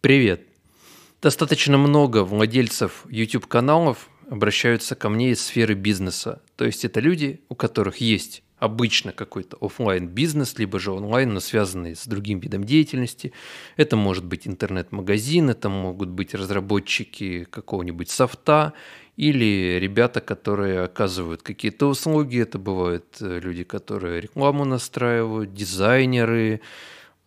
Привет! Достаточно много владельцев YouTube-каналов обращаются ко мне из сферы бизнеса. То есть это люди, у которых есть обычно какой-то офлайн бизнес либо же онлайн, но связанный с другим видом деятельности. Это может быть интернет-магазин, это могут быть разработчики какого-нибудь софта или ребята, которые оказывают какие-то услуги. Это бывают э, люди, которые рекламу настраивают, дизайнеры,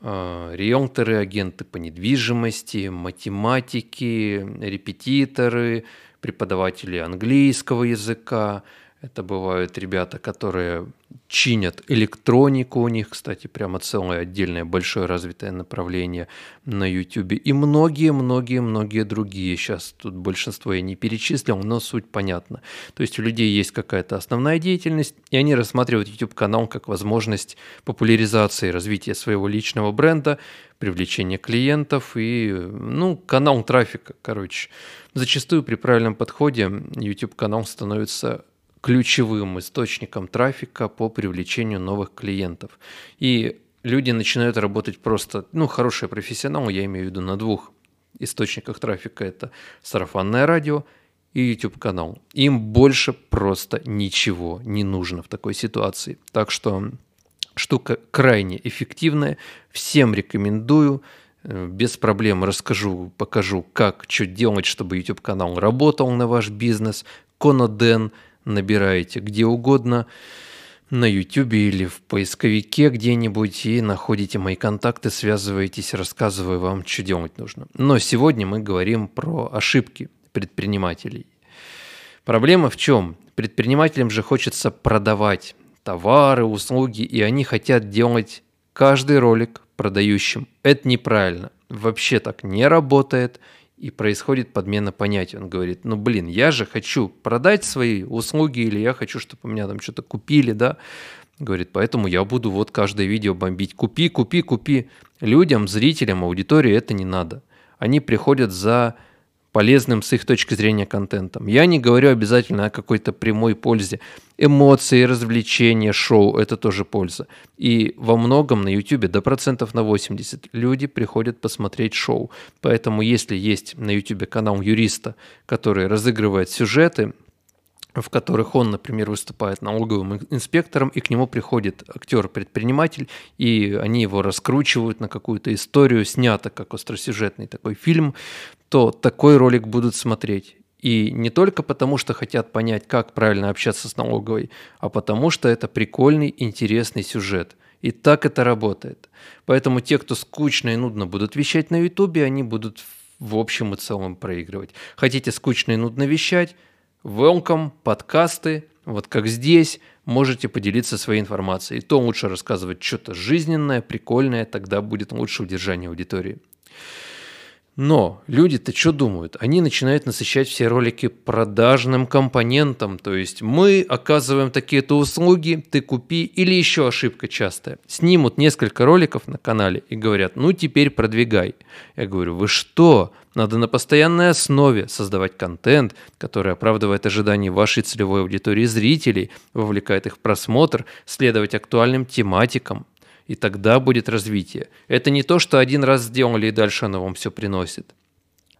риэлторы, агенты по недвижимости, математики, репетиторы, преподаватели английского языка. Это бывают ребята, которые чинят электронику у них, кстати, прямо целое отдельное большое развитое направление на YouTube. И многие-многие-многие другие. Сейчас тут большинство я не перечислил, но суть понятна. То есть у людей есть какая-то основная деятельность, и они рассматривают YouTube-канал как возможность популяризации, развития своего личного бренда, привлечения клиентов и, ну, канал трафика, короче. Зачастую при правильном подходе YouTube-канал становится ключевым источником трафика по привлечению новых клиентов. И люди начинают работать просто, ну, хорошие профессионалы, я имею в виду на двух источниках трафика, это сарафанное радио и YouTube-канал. Им больше просто ничего не нужно в такой ситуации. Так что штука крайне эффективная, всем рекомендую, э, без проблем расскажу, покажу, как, что делать, чтобы YouTube-канал работал на ваш бизнес. Коноден – набираете где угодно, на YouTube или в поисковике где-нибудь и находите мои контакты, связываетесь, рассказываю вам, что делать нужно. Но сегодня мы говорим про ошибки предпринимателей. Проблема в чем? Предпринимателям же хочется продавать товары, услуги, и они хотят делать каждый ролик продающим. Это неправильно. Вообще так не работает и происходит подмена понятий. Он говорит, ну блин, я же хочу продать свои услуги или я хочу, чтобы у меня там что-то купили, да. Говорит, поэтому я буду вот каждое видео бомбить. Купи, купи, купи. Людям, зрителям, аудитории это не надо. Они приходят за полезным с их точки зрения контентом. Я не говорю обязательно о какой-то прямой пользе. Эмоции, развлечения, шоу – это тоже польза. И во многом на YouTube до процентов на 80 люди приходят посмотреть шоу. Поэтому если есть на YouTube канал юриста, который разыгрывает сюжеты, в которых он, например, выступает налоговым инспектором, и к нему приходит актер-предприниматель, и они его раскручивают на какую-то историю, снято как остросюжетный такой фильм, то такой ролик будут смотреть. И не только потому, что хотят понять, как правильно общаться с налоговой, а потому что это прикольный, интересный сюжет. И так это работает. Поэтому те, кто скучно и нудно будут вещать на Ютубе, они будут в общем и целом проигрывать. Хотите скучно и нудно вещать? Welcome, подкасты, вот как здесь, можете поделиться своей информацией. И то лучше рассказывать что-то жизненное, прикольное, тогда будет лучше удержание аудитории. Но люди-то что думают? Они начинают насыщать все ролики продажным компонентом. То есть мы оказываем такие-то услуги, ты купи. Или еще ошибка частая. Снимут несколько роликов на канале и говорят, ну теперь продвигай. Я говорю, вы что? Надо на постоянной основе создавать контент, который оправдывает ожидания вашей целевой аудитории зрителей, вовлекает их в просмотр, следовать актуальным тематикам и тогда будет развитие. Это не то, что один раз сделали и дальше оно вам все приносит.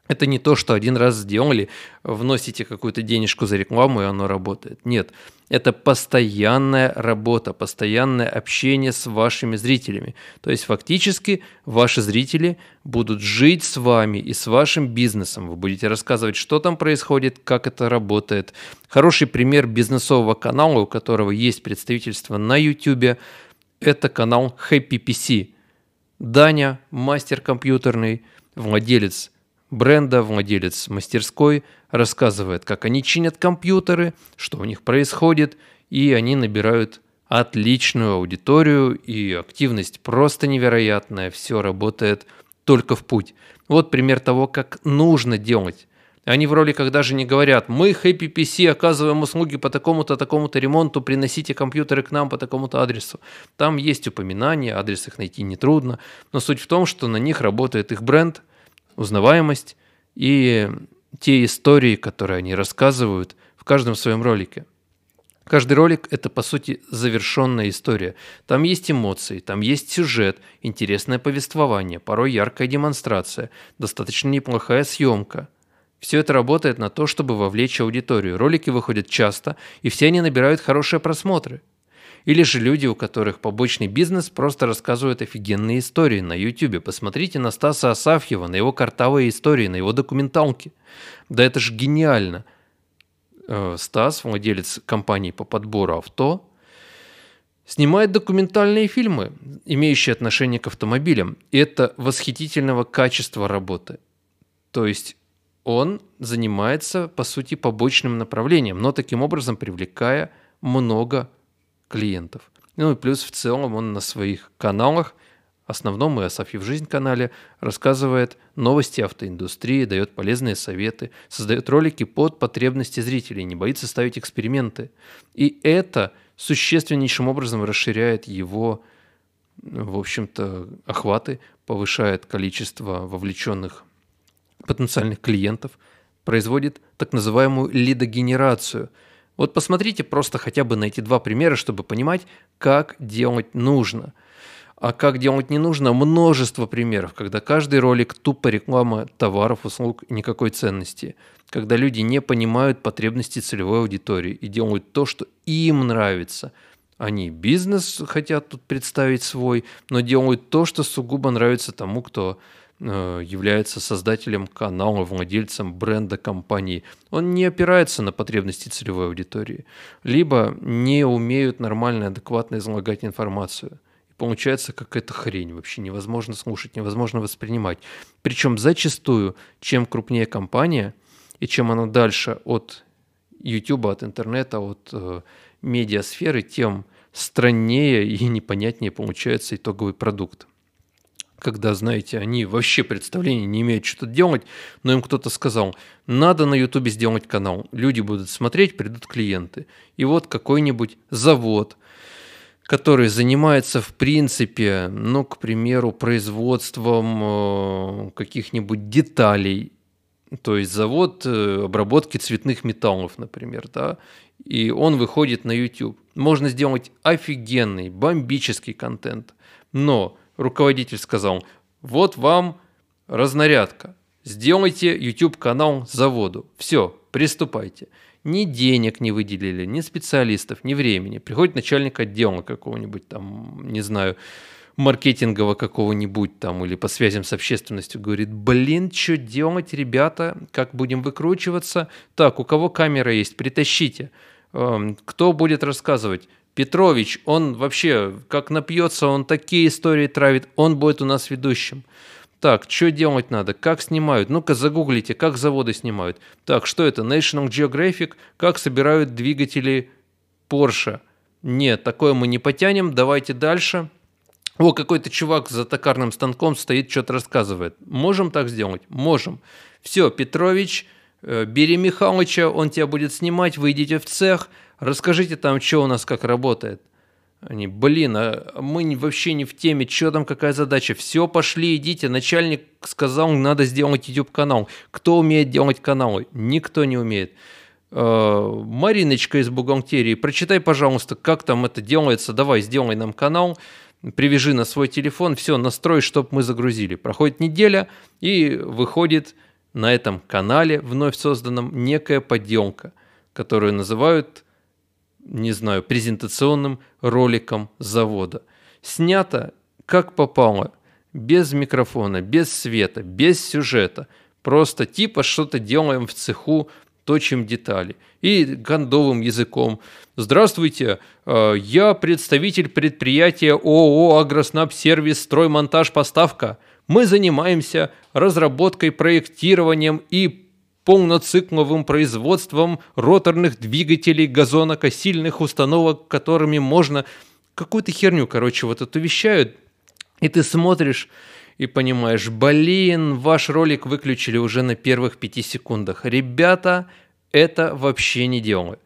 Это не то, что один раз сделали, вносите какую-то денежку за рекламу, и оно работает. Нет, это постоянная работа, постоянное общение с вашими зрителями. То есть фактически ваши зрители будут жить с вами и с вашим бизнесом. Вы будете рассказывать, что там происходит, как это работает. Хороший пример бизнесового канала, у которого есть представительство на YouTube, это канал Happy PC. Даня, мастер компьютерный, владелец бренда, владелец мастерской, рассказывает, как они чинят компьютеры, что у них происходит, и они набирают отличную аудиторию, и активность просто невероятная, все работает только в путь. Вот пример того, как нужно делать они в роликах даже не говорят, мы Happy PC оказываем услуги по такому-то, такому-то ремонту, приносите компьютеры к нам по такому-то адресу. Там есть упоминания, адрес их найти нетрудно, но суть в том, что на них работает их бренд, узнаваемость и те истории, которые они рассказывают в каждом своем ролике. Каждый ролик – это, по сути, завершенная история. Там есть эмоции, там есть сюжет, интересное повествование, порой яркая демонстрация, достаточно неплохая съемка. Все это работает на то, чтобы вовлечь аудиторию. Ролики выходят часто, и все они набирают хорошие просмотры. Или же люди, у которых побочный бизнес, просто рассказывают офигенные истории на YouTube. Посмотрите на Стаса Асафьева, на его картавые истории, на его документалки. Да это же гениально – Э, Стас, владелец компании по подбору авто, снимает документальные фильмы, имеющие отношение к автомобилям. И это восхитительного качества работы. То есть он занимается, по сути, побочным направлением, но таким образом привлекая много клиентов. Ну и плюс в целом он на своих каналах – основном и Асафьев жизнь канале рассказывает новости автоиндустрии, дает полезные советы, создает ролики под потребности зрителей, не боится ставить эксперименты. И это существеннейшим образом расширяет его, в общем-то, охваты, повышает количество вовлеченных потенциальных клиентов, производит так называемую лидогенерацию. Вот посмотрите просто хотя бы на эти два примера, чтобы понимать, как делать нужно – а как делать не нужно, множество примеров, когда каждый ролик тупо реклама товаров, услуг и никакой ценности. Когда люди не понимают потребностей целевой аудитории и делают то, что им нравится. Они бизнес хотят тут представить свой, но делают то, что сугубо нравится тому, кто является создателем канала, владельцем бренда компании. Он не опирается на потребности целевой аудитории, либо не умеют нормально, адекватно излагать информацию – получается какая-то хрень вообще, невозможно слушать, невозможно воспринимать. Причем зачастую, чем крупнее компания и чем она дальше от YouTube, от интернета, от э, медиасферы, тем страннее и непонятнее получается итоговый продукт. Когда, знаете, они вообще представления не имеют, что делать, но им кто-то сказал, надо на YouTube сделать канал, люди будут смотреть, придут клиенты. И вот какой-нибудь завод – который занимается, в принципе, ну, к примеру, производством э, каких-нибудь деталей, то есть завод э, обработки цветных металлов, например, да, и он выходит на YouTube. Можно сделать офигенный, бомбический контент, но руководитель сказал, вот вам разнарядка, сделайте YouTube-канал заводу, все, приступайте ни денег не выделили, ни специалистов, ни времени. Приходит начальник отдела какого-нибудь там, не знаю, маркетингового какого-нибудь там или по связям с общественностью, говорит, блин, что делать, ребята, как будем выкручиваться? Так, у кого камера есть, притащите. Эм, кто будет рассказывать? Петрович, он вообще, как напьется, он такие истории травит, он будет у нас ведущим. Так, что делать надо? Как снимают? Ну-ка загуглите, как заводы снимают. Так, что это? National Geographic? Как собирают двигатели Porsche? Нет, такое мы не потянем, давайте дальше. О, какой-то чувак за токарным станком стоит, что-то рассказывает. Можем так сделать? Можем. Все, Петрович, э, бери Михалыча, он тебя будет снимать, вы идите в цех, расскажите там, что у нас как работает. Они, блин, а мы вообще не в теме, что там, какая задача. Все, пошли, идите. Начальник сказал, надо сделать YouTube-канал. Кто умеет делать каналы? Никто не умеет. А, Мариночка из бухгалтерии, прочитай, пожалуйста, как там это делается. Давай, сделай нам канал, привяжи на свой телефон, все, настрой, чтобы мы загрузили. Проходит неделя, и выходит на этом канале, вновь созданном, некая подделка, которую называют не знаю, презентационным роликом завода. Снято как попало, без микрофона, без света, без сюжета. Просто типа что-то делаем в цеху, точим детали. И гондовым языком. Здравствуйте, э, я представитель предприятия ООО «Агроснаб-сервис строймонтаж поставка». Мы занимаемся разработкой, проектированием и полноцикловым производством роторных двигателей газонокосильных установок, которыми можно какую-то херню, короче, вот эту вещают, и ты смотришь и понимаешь, блин, ваш ролик выключили уже на первых пяти секундах. Ребята, это вообще не делают.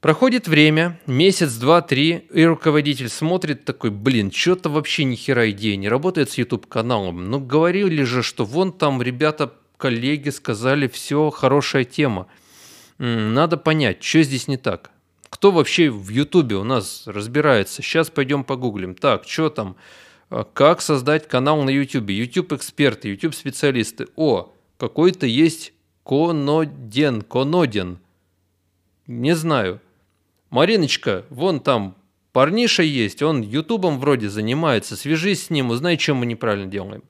Проходит время, месяц, два, три, и руководитель смотрит такой, блин, что-то вообще ни хера идея не работает с YouTube каналом. Ну говорили же, что вон там ребята коллеги сказали, все, хорошая тема. Надо понять, что здесь не так. Кто вообще в Ютубе у нас разбирается? Сейчас пойдем погуглим. Так, что там? А, как создать канал на Ютубе? YouTube эксперты, YouTube специалисты. О, какой-то есть Коноден, Коноден. Не знаю. Мариночка, вон там парниша есть, он ютубом вроде занимается, свяжись с ним, узнай, чем мы неправильно делаем.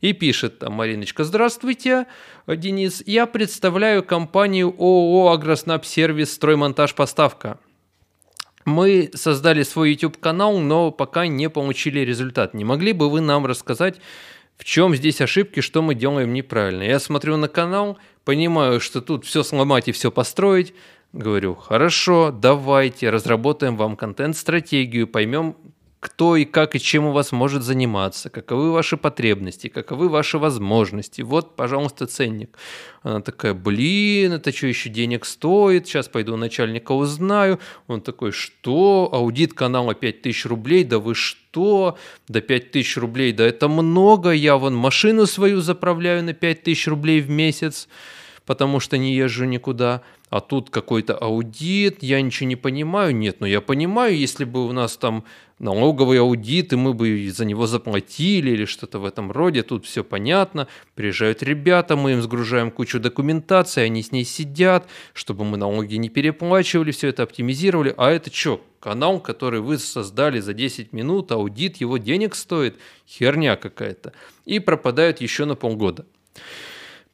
И пишет там Мариночка, здравствуйте, Денис, я представляю компанию ООО «Агроснаб-сервис Строймонтаж Поставка». Мы создали свой YouTube-канал, но пока не получили результат. Не могли бы вы нам рассказать, в чем здесь ошибки, что мы делаем неправильно? Я смотрю на канал, понимаю, что тут все сломать и все построить, Говорю, хорошо, давайте разработаем вам контент-стратегию, поймем, кто и как и чем у вас может заниматься, каковы ваши потребности, каковы ваши возможности. Вот, пожалуйста, ценник. Она такая, блин, это что еще денег стоит? Сейчас пойду начальника узнаю. Он такой, что? Аудит канала 5000 рублей? Да вы что? Да 5000 рублей, да это много. Я вон машину свою заправляю на 5000 рублей в месяц, потому что не езжу никуда а тут какой-то аудит, я ничего не понимаю. Нет, но ну я понимаю, если бы у нас там налоговый аудит, и мы бы за него заплатили или что-то в этом роде, тут все понятно. Приезжают ребята, мы им сгружаем кучу документации, они с ней сидят, чтобы мы налоги не переплачивали, все это оптимизировали. А это что, канал, который вы создали за 10 минут, аудит его денег стоит? Херня какая-то. И пропадают еще на полгода.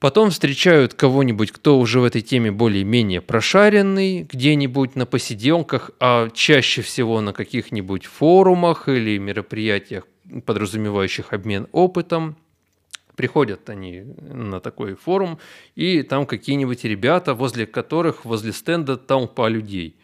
Потом встречают кого-нибудь, кто уже в этой теме более-менее прошаренный, где-нибудь на посиделках, а чаще всего на каких-нибудь форумах или мероприятиях, подразумевающих обмен опытом. Приходят они на такой форум, и там какие-нибудь ребята, возле которых, возле стенда толпа людей.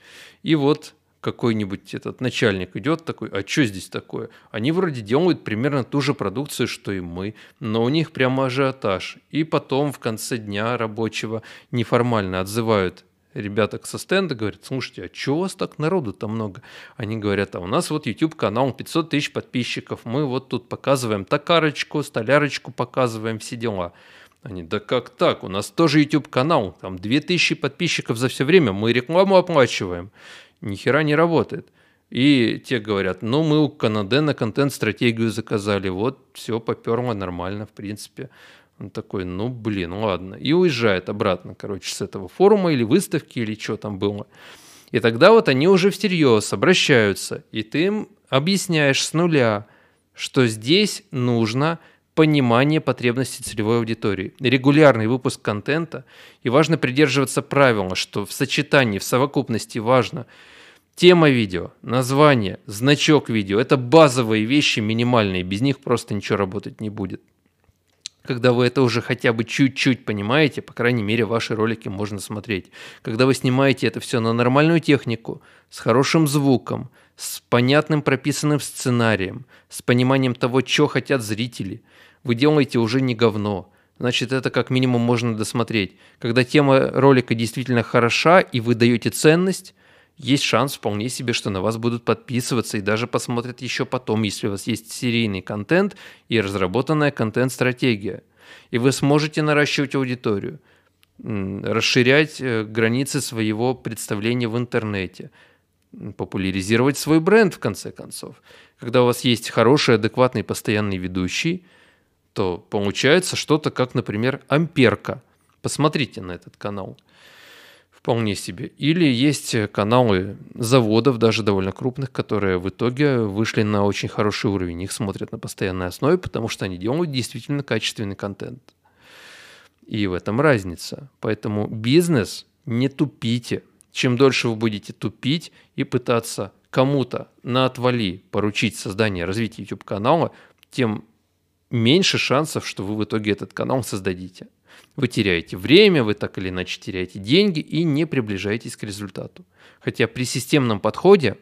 И вот какой-нибудь этот начальник идет такой, а что здесь такое? Они вроде делают примерно ту же продукцию, что и мы, но у них прямо ажиотаж. И потом в конце дня рабочего неформально отзывают ребята со стенда, говорят, слушайте, а чего у вас так народу-то много? Они говорят, а у нас вот YouTube-канал, 500 тысяч подписчиков, мы вот тут показываем токарочку, столярочку показываем, все дела. Они, да как так? У нас тоже YouTube-канал, там 2000 подписчиков за все время, мы рекламу оплачиваем ни хера не работает. И те говорят, ну мы у Канадена контент-стратегию заказали, вот все поперло нормально, в принципе. Он такой, ну блин, ладно. И уезжает обратно, короче, с этого форума или выставки, или что там было. И тогда вот они уже всерьез обращаются, и ты им объясняешь с нуля, что здесь нужно понимание потребностей целевой аудитории, регулярный выпуск контента, и важно придерживаться правила, что в сочетании, в совокупности важно – Тема видео, название, значок видео – это базовые вещи, минимальные, без них просто ничего работать не будет. Когда вы это уже хотя бы чуть-чуть понимаете, по крайней мере, ваши ролики можно смотреть. Когда вы снимаете это все на нормальную технику, с хорошим звуком, с понятным прописанным сценарием, с пониманием того, что хотят зрители, вы делаете уже не говно. Значит, это как минимум можно досмотреть. Когда тема ролика действительно хороша и вы даете ценность, есть шанс вполне себе, что на вас будут подписываться и даже посмотрят еще потом, если у вас есть серийный контент и разработанная контент-стратегия. И вы сможете наращивать аудиторию, расширять э, границы своего представления в интернете, популяризировать свой бренд в конце концов. Когда у вас есть хороший, адекватный, постоянный ведущий, то получается что-то как, например, Амперка. Посмотрите на этот канал – Вполне себе. Или есть каналы заводов, даже довольно крупных, которые в итоге вышли на очень хороший уровень. Их смотрят на постоянной основе, потому что они делают действительно качественный контент. И в этом разница. Поэтому бизнес не тупите. Чем дольше вы будете тупить и пытаться кому-то на отвали поручить создание развитие YouTube-канала, тем меньше шансов, что вы в итоге этот канал создадите. Вы теряете время, вы так или иначе теряете деньги и не приближаетесь к результату. Хотя при системном подходе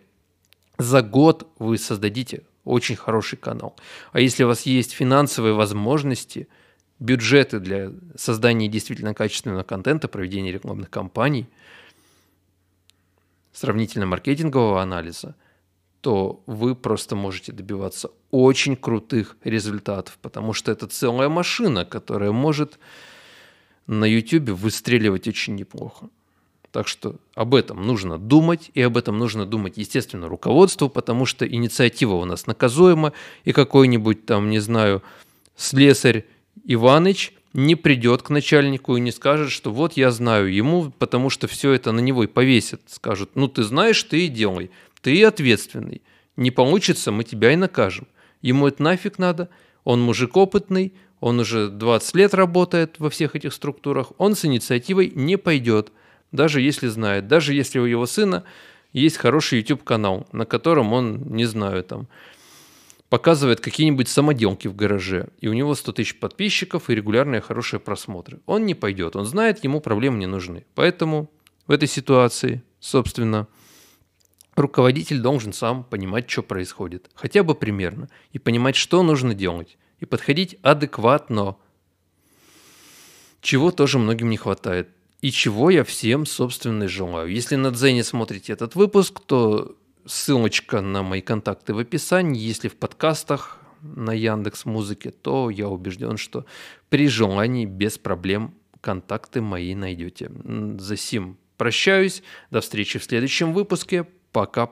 за год вы создадите очень хороший канал. А если у вас есть финансовые возможности, бюджеты для создания действительно качественного контента, проведения рекламных кампаний, сравнительно-маркетингового анализа, то вы просто можете добиваться очень крутых результатов, потому что это целая машина, которая может на YouTube выстреливать очень неплохо. Так что об этом нужно думать, и об этом нужно думать, естественно, руководству, потому что инициатива у нас наказуема, и какой-нибудь там, не знаю, слесарь Иваныч не придет к начальнику и не скажет, что вот я знаю ему, потому что все это на него и повесит. Скажут, ну ты знаешь, ты и делай, ты ответственный. Не получится, мы тебя и накажем. Ему это нафиг надо, он мужик опытный, он уже 20 лет работает во всех этих структурах, он с инициативой не пойдет, даже если знает, даже если у его сына есть хороший YouTube-канал, на котором он, не знаю, там, показывает какие-нибудь самоделки в гараже, и у него 100 тысяч подписчиков и регулярные хорошие просмотры. Он не пойдет, он знает, ему проблемы не нужны. Поэтому в этой ситуации, собственно, руководитель должен сам понимать, что происходит, хотя бы примерно, и понимать, что нужно делать и подходить адекватно, чего тоже многим не хватает. И чего я всем, собственно, желаю. Если на Дзене смотрите этот выпуск, то ссылочка на мои контакты в описании. Если в подкастах на Яндекс Музыке, то я убежден, что при желании без проблем контакты мои найдете. За сим прощаюсь. До встречи в следующем выпуске. Пока-пока.